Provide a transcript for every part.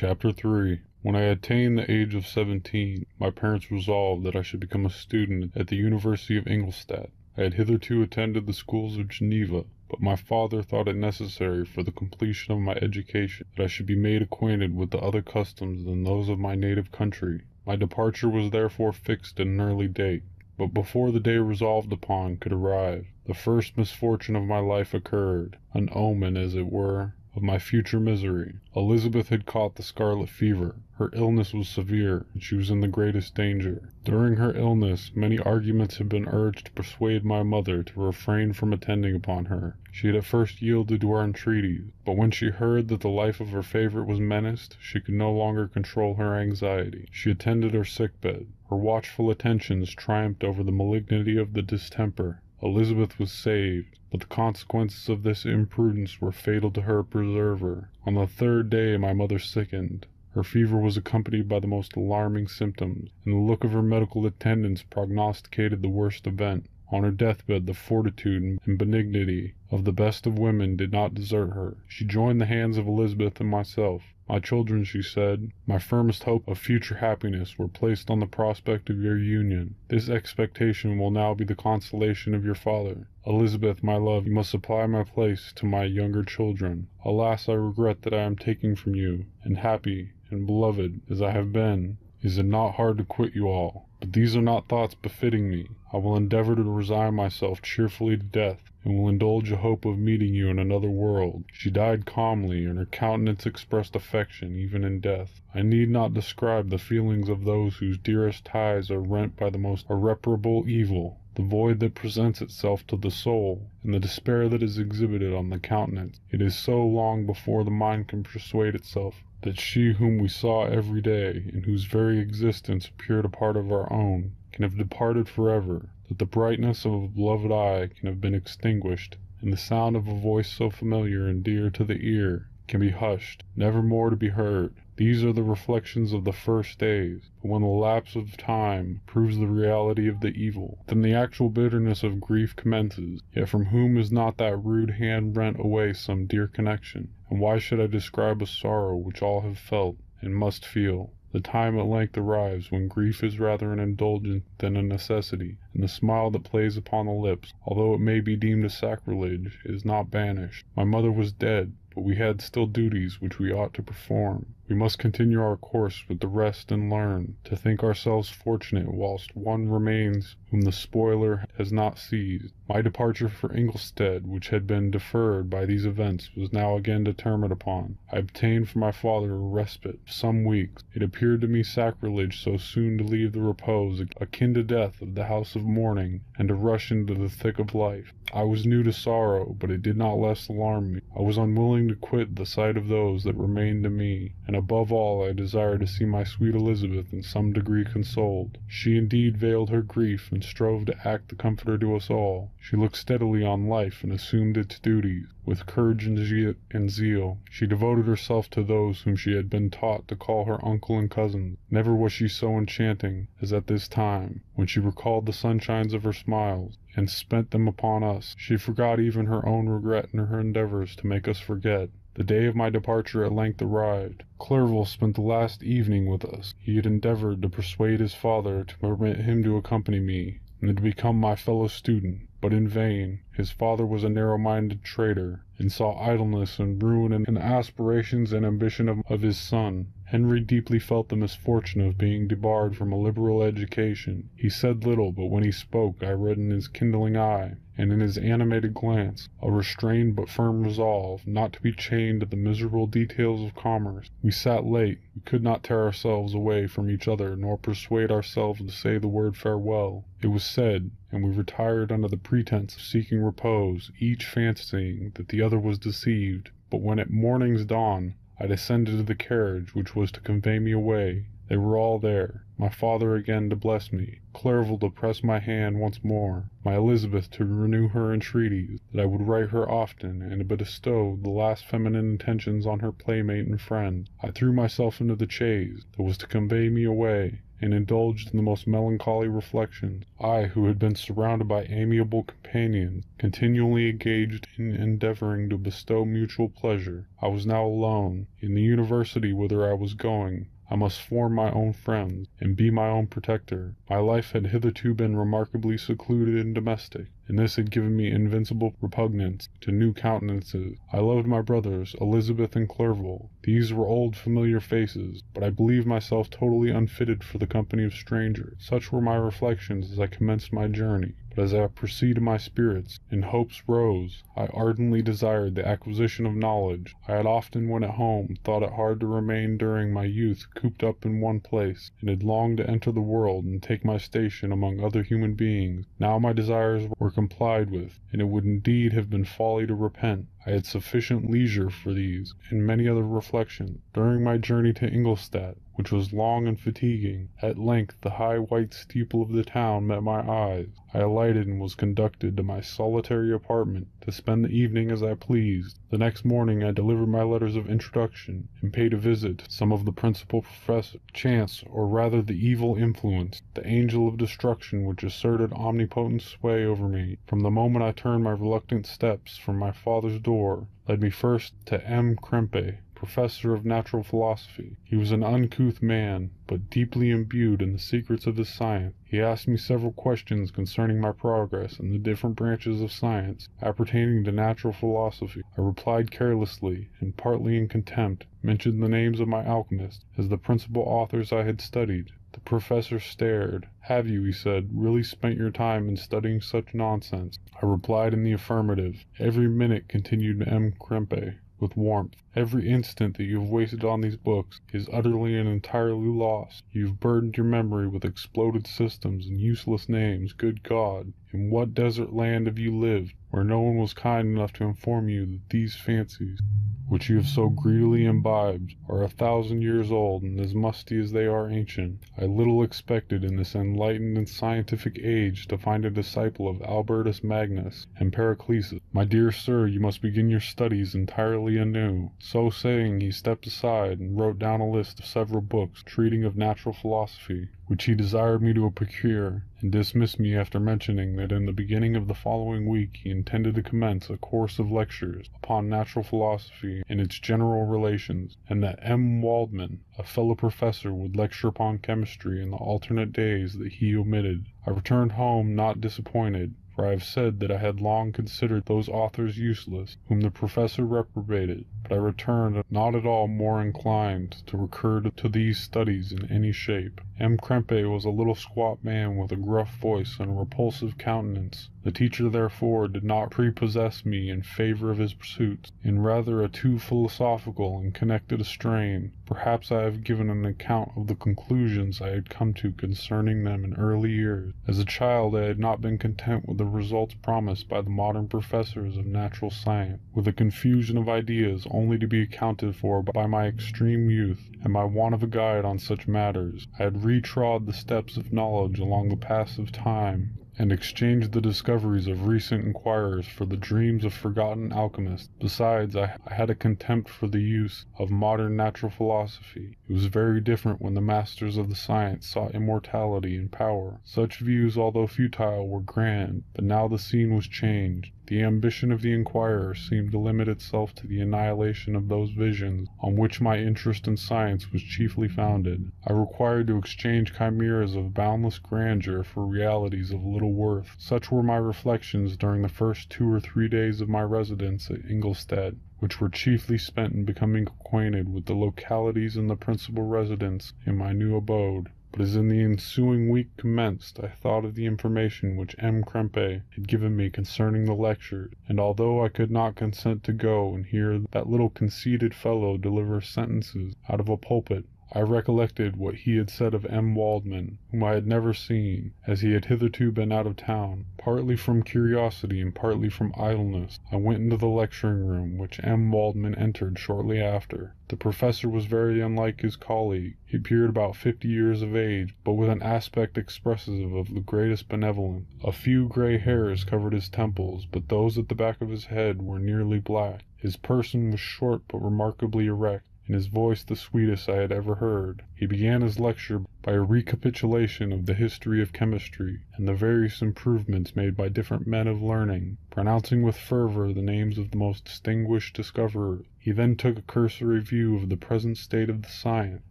Chapter 3 When I attained the age of seventeen, my parents resolved that I should become a student at the University of Ingolstadt. I had hitherto attended the schools of Geneva, but my father thought it necessary for the completion of my education that I should be made acquainted with the other customs than those of my native country. My departure was therefore fixed at an early date, but before the day resolved upon could arrive, the first misfortune of my life occurred, an omen, as it were, of my future misery. Elizabeth had caught the scarlet fever. Her illness was severe, and she was in the greatest danger. During her illness, many arguments had been urged to persuade my mother to refrain from attending upon her. She had at first yielded to our entreaties, but when she heard that the life of her favourite was menaced, she could no longer control her anxiety. She attended her sick bed. Her watchful attentions triumphed over the malignity of the distemper. Elizabeth was saved, but the consequences of this imprudence were fatal to her preserver. On the third day my mother sickened. Her fever was accompanied by the most alarming symptoms, and the look of her medical attendants prognosticated the worst event. On her deathbed the fortitude and benignity of the best of women did not desert her. She joined the hands of Elizabeth and myself. My children, she said, my firmest hope of future happiness were placed on the prospect of your union. This expectation will now be the consolation of your father. Elizabeth, my love, you must supply my place to my younger children. Alas, I regret that I am taking from you, and happy and beloved as I have been, is it not hard to quit you all? But these are not thoughts befitting me. I will endeavour to resign myself cheerfully to death, and will indulge a hope of meeting you in another world. She died calmly, and her countenance expressed affection even in death. I need not describe the feelings of those whose dearest ties are rent by the most irreparable evil, the void that presents itself to the soul, and the despair that is exhibited on the countenance. It is so long before the mind can persuade itself that she whom we saw every day, and whose very existence appeared a part of our own, can have departed forever, that the brightness of a beloved eye can have been extinguished, and the sound of a voice so familiar and dear to the ear can be hushed, never more to be heard. These are the reflections of the first days, but when the lapse of time proves the reality of the evil, then the actual bitterness of grief commences. Yet from whom is not that rude hand rent away some dear connection? And why should I describe a sorrow which all have felt, and must feel? The time at length arrives when grief is rather an indulgence than a necessity, and the smile that plays upon the lips, although it may be deemed a sacrilege, is not banished. My mother was dead, but we had still duties which we ought to perform. We must continue our course with the rest and learn to think ourselves fortunate whilst one remains whom the spoiler has not seized. My departure for Ingolstadt, which had been deferred by these events, was now again determined upon. I obtained for my father a respite of some weeks. It appeared to me sacrilege so soon to leave the repose akin to death of the house of mourning, and to rush into the thick of life. I was new to sorrow, but it did not less alarm me. I was unwilling to quit the sight of those that remained to me, and above all I desired to see my sweet Elizabeth in some degree consoled. She indeed veiled her grief, and strove to act the comforter to us all. She looked steadily on life, and assumed its duties with courage and zeal. She devoted herself to those whom she had been taught to call her uncle and cousins. Never was she so enchanting as at this time, when she recalled the sunshines of her smiles, and spent them upon us. She forgot even her own regret in her endeavours to make us forget. The day of my departure at length arrived. Clerval spent the last evening with us. He had endeavoured to persuade his father to permit him to accompany me, and to become my fellow student, but in vain. His father was a narrow-minded traitor, and saw idleness and ruin in the aspirations and ambition of, of his son. Henry deeply felt the misfortune of being debarred from a liberal education. He said little, but when he spoke I read in his kindling eye, and in his animated glance, a restrained but firm resolve not to be chained to the miserable details of commerce. We sat late. We could not tear ourselves away from each other, nor persuade ourselves to say the word farewell. It was said, and we retired under the pretence of seeking repose, each fancying that the other was deceived. But when at morning's dawn I descended to the carriage which was to convey me away, They were all there. My father again to bless me, Clerval to press my hand once more, my Elizabeth to renew her entreaties that I would write her often, and to bestow the last feminine attentions on her playmate and friend. I threw myself into the chaise that was to convey me away, and indulged in the most melancholy reflections. I, who had been surrounded by amiable companions, continually engaged in endeavouring to bestow mutual pleasure, I was now alone. In the university whither I was going, I must form my own friends, and be my own protector. My life had hitherto been remarkably secluded and domestic, and this had given me invincible repugnance to new countenances. I loved my brothers, Elizabeth and Clerval. These were old familiar faces, but I believed myself totally unfitted for the company of strangers. Such were my reflections as I commenced my journey. But as I proceeded my spirits and hopes rose, I ardently desired the acquisition of knowledge. I had often, when at home, thought it hard to remain during my youth cooped up in one place, and had longed to enter the world and take my station among other human beings. Now my desires were complied with, and it would indeed have been folly to repent. I had sufficient leisure for these and many other reflections during my journey to Ingolstadt, which was long and fatiguing. At length the high white steeple of the town met my eyes. I alighted and was conducted to my solitary apartment to spend the evening as I pleased. The next morning I delivered my letters of introduction, and paid a visit to some of the principal professors. Chance, or rather the evil influence, the angel of destruction which asserted omnipotent sway over me, from the moment I turned my reluctant steps from my father's door, led me first to M. Krempe, professor of natural philosophy. He was an uncouth man, but deeply imbued in the secrets of his science. He asked me several questions concerning my progress in the different branches of science appertaining to natural philosophy. I replied carelessly, and partly in contempt, mentioned the names of my alchemists as the principal authors I had studied. The professor stared. Have you, he said, really spent your time in studying such nonsense? I replied in the affirmative. Every minute, continued M. Krempe, with warmth. Every instant that you have wasted on these books is utterly and entirely lost. You have burdened your memory with exploded systems and useless names. Good God! In what desert land have you lived, where no one was kind enough to inform you that these fancies, which you have so greedily imbibed, are a thousand years old and as musty as they are ancient? I little expected in this enlightened and scientific age to find a disciple of Albertus Magnus and Paracelsus. My dear sir, you must begin your studies entirely anew. So saying, he stepped aside and wrote down a list of several books treating of natural philosophy, which he desired me to procure, and dismissed me after mentioning that in the beginning of the following week he intended to commence a course of lectures upon natural philosophy and its general relations, and that M. Waldman, a fellow professor, would lecture upon chemistry in the alternate days that he omitted. I returned home not disappointed for I have said that I had long considered those authors useless whom the professor reprobated, but I returned not at all more inclined to recur to these studies in any shape. M. Krempe was a little squat man with a gruff voice and a repulsive countenance. The teacher therefore did not prepossess me in favour of his pursuits, in rather a too philosophical and connected a strain. Perhaps I have given an account of the conclusions I had come to concerning them in early years. As a child I had not been content with the results promised by the modern professors of natural science, with a confusion of ideas only to be accounted for by my extreme youth and my want of a guide on such matters. I had retrod the steps of knowledge along the paths of time, and exchanged the discoveries of recent inquirers for the dreams of forgotten alchemists. Besides, I, I, had a contempt for the use of modern natural philosophy. It was very different when the masters of the science sought immortality and power. Such views, although futile, were grand, but now the scene was changed. The ambition of the inquirer seemed to limit itself to the annihilation of those visions on which my interest in science was chiefly founded. I required to exchange chimeras of boundless grandeur for realities of little worth. Such were my reflections during the first two or three days of my residence at Ingolstadt, which were chiefly spent in becoming acquainted with the localities and the principal residents in my new abode. But as the ensuing week commenced I thought of the information which M. Krempe had given me concerning the lecture, and although I could not consent to go and hear that little conceited fellow deliver sentences out of a pulpit, I recollected what he had said of M. Waldman, whom I had never seen, as he had hitherto been out of town. Partly from curiosity and partly from idleness, I went into the lecturing room, which M. Waldman entered shortly after. The professor was very unlike his colleague. He appeared about fifty years of age, but with an aspect expressive of the greatest benevolence. A few grey hairs covered his temples, but those at the back of his head were nearly black. His person was short but remarkably erect and his voice the sweetest I had ever heard. He began his lecture by a recapitulation of the history of chemistry, and the various improvements made by different men of learning, pronouncing with fervour the names of the most distinguished discoverers. He then took a cursory view of the present state of the science,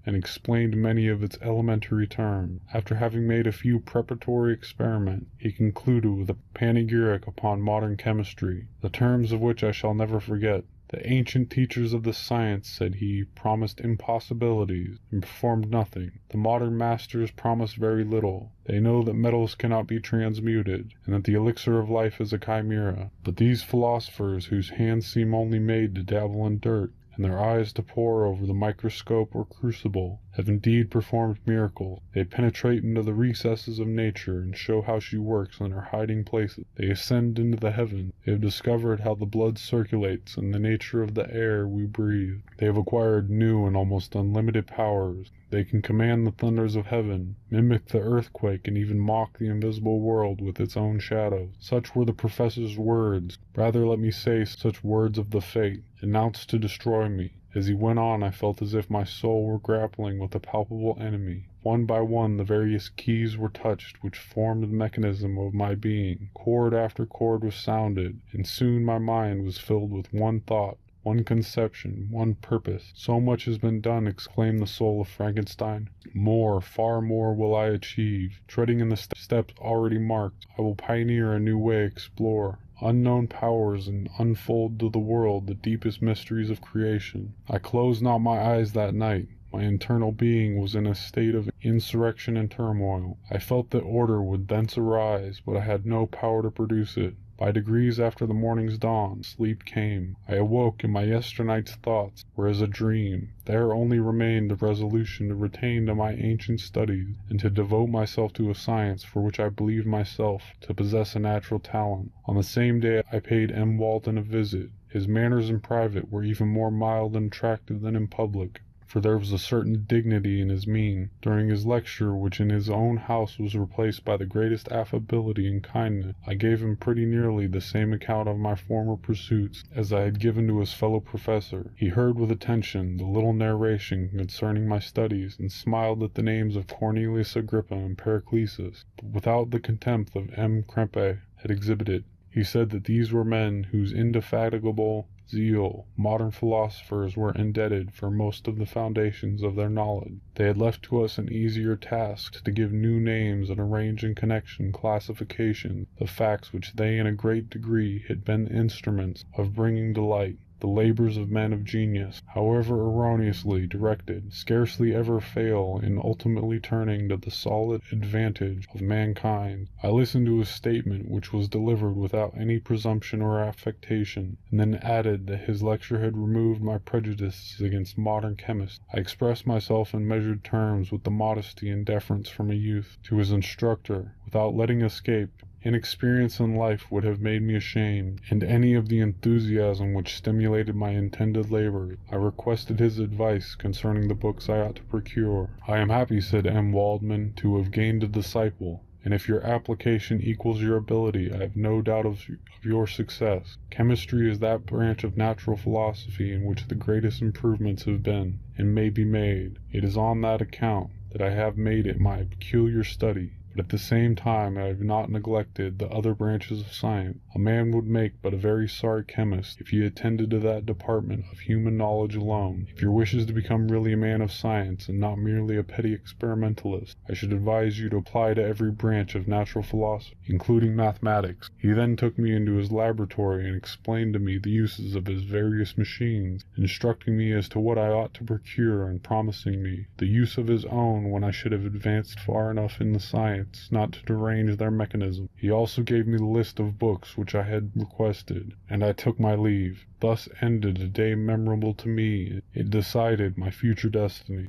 and explained many of its elementary terms. After having made a few preparatory experiments, he concluded with a panegyric upon modern chemistry, the terms of which I shall never forget. The ancient teachers of the science, said he, promised impossibilities, and performed nothing. The modern masters promise very little. They know that metals cannot be transmuted, and that the elixir of life is a chimera. But these philosophers, whose hands seem only made to dabble in dirt, and their eyes to pore over the microscope or crucible, have indeed performed miracles. They penetrate into the recesses of nature and show how she works in her hiding places. They ascend into the heavens. They have discovered how the blood circulates and the nature of the air we breathe. They have acquired new and almost unlimited powers. They can command the thunders of heaven, mimic the earthquake, and even mock the invisible world with its own shadow. Such were the professor's words, rather let me say such words of the fate, announced to destroy me. As he went on I felt as if my soul were grappling with a palpable enemy. One by one the various keys were touched which formed the mechanism of my being. Chord after chord was sounded, and soon my mind was filled with one thought, one conception, one purpose. So much has been done, exclaimed the soul of Frankenstein. More, far more will I achieve. Treading in the st steps already marked, I will pioneer a new way, explore unknown powers and unfold to the world the deepest mysteries of creation. I closed not my eyes that night. My internal being was in a state of insurrection and turmoil. I felt that order would thence arise, but I had no power to produce it. By degrees after the morning's dawn, sleep came. I awoke, and my yesternight's thoughts were as a dream. There only remained the resolution to return to my ancient studies, and to devote myself to a science for which I believed myself to possess a natural talent. On the same day I paid M. Waldman a visit. His manners in private were even more mild and attractive than in public for there was a certain dignity in his mien. During his lecture, which in his own house was replaced by the greatest affability and kindness, I gave him pretty nearly the same account of my former pursuits as I had given to his fellow professor. He heard with attention the little narration concerning my studies, and smiled at the names of Cornelius Agrippa and Paracelsus, but without the contempt that M. Krempe had exhibited. He said that these were men whose indefatigable zeal modern philosophers were indebted for most of the foundations of their knowledge. They had left to us an easier task to give new names and arrange in connection classification the facts which they in a great degree had been instruments of bringing to light. The labours of men of genius, however erroneously directed, scarcely ever fail in ultimately turning to the solid advantage of mankind. I listened to his statement, which was delivered without any presumption or affectation, and then added that his lecture had removed my prejudices against modern chemists. I expressed myself in measured terms with the modesty and deference from a youth to his instructor, without letting escape Inexperience in life would have made me ashamed, and any of the enthusiasm which stimulated my intended labours. I requested his advice concerning the books I ought to procure. I am happy, said M. Waldman, to have gained a disciple, and if your application equals your ability, I have no doubt of, of your success. Chemistry is that branch of natural philosophy in which the greatest improvements have been, and may be made. It is on that account that I have made it my peculiar study but at the same time I have not neglected the other branches of science. A man would make but a very sorry chemist if he attended to that department of human knowledge alone. If your wish is to become really a man of science, and not merely a petty experimentalist, I should advise you to apply to every branch of natural philosophy, including mathematics. He then took me into his laboratory and explained to me the uses of his various machines, instructing me as to what I ought to procure, and promising me the use of his own when I should have advanced far enough in the science not to derange their mechanism. He also gave me the list of books which I had requested, and I took my leave. Thus ended a day memorable to me. It decided my future destiny.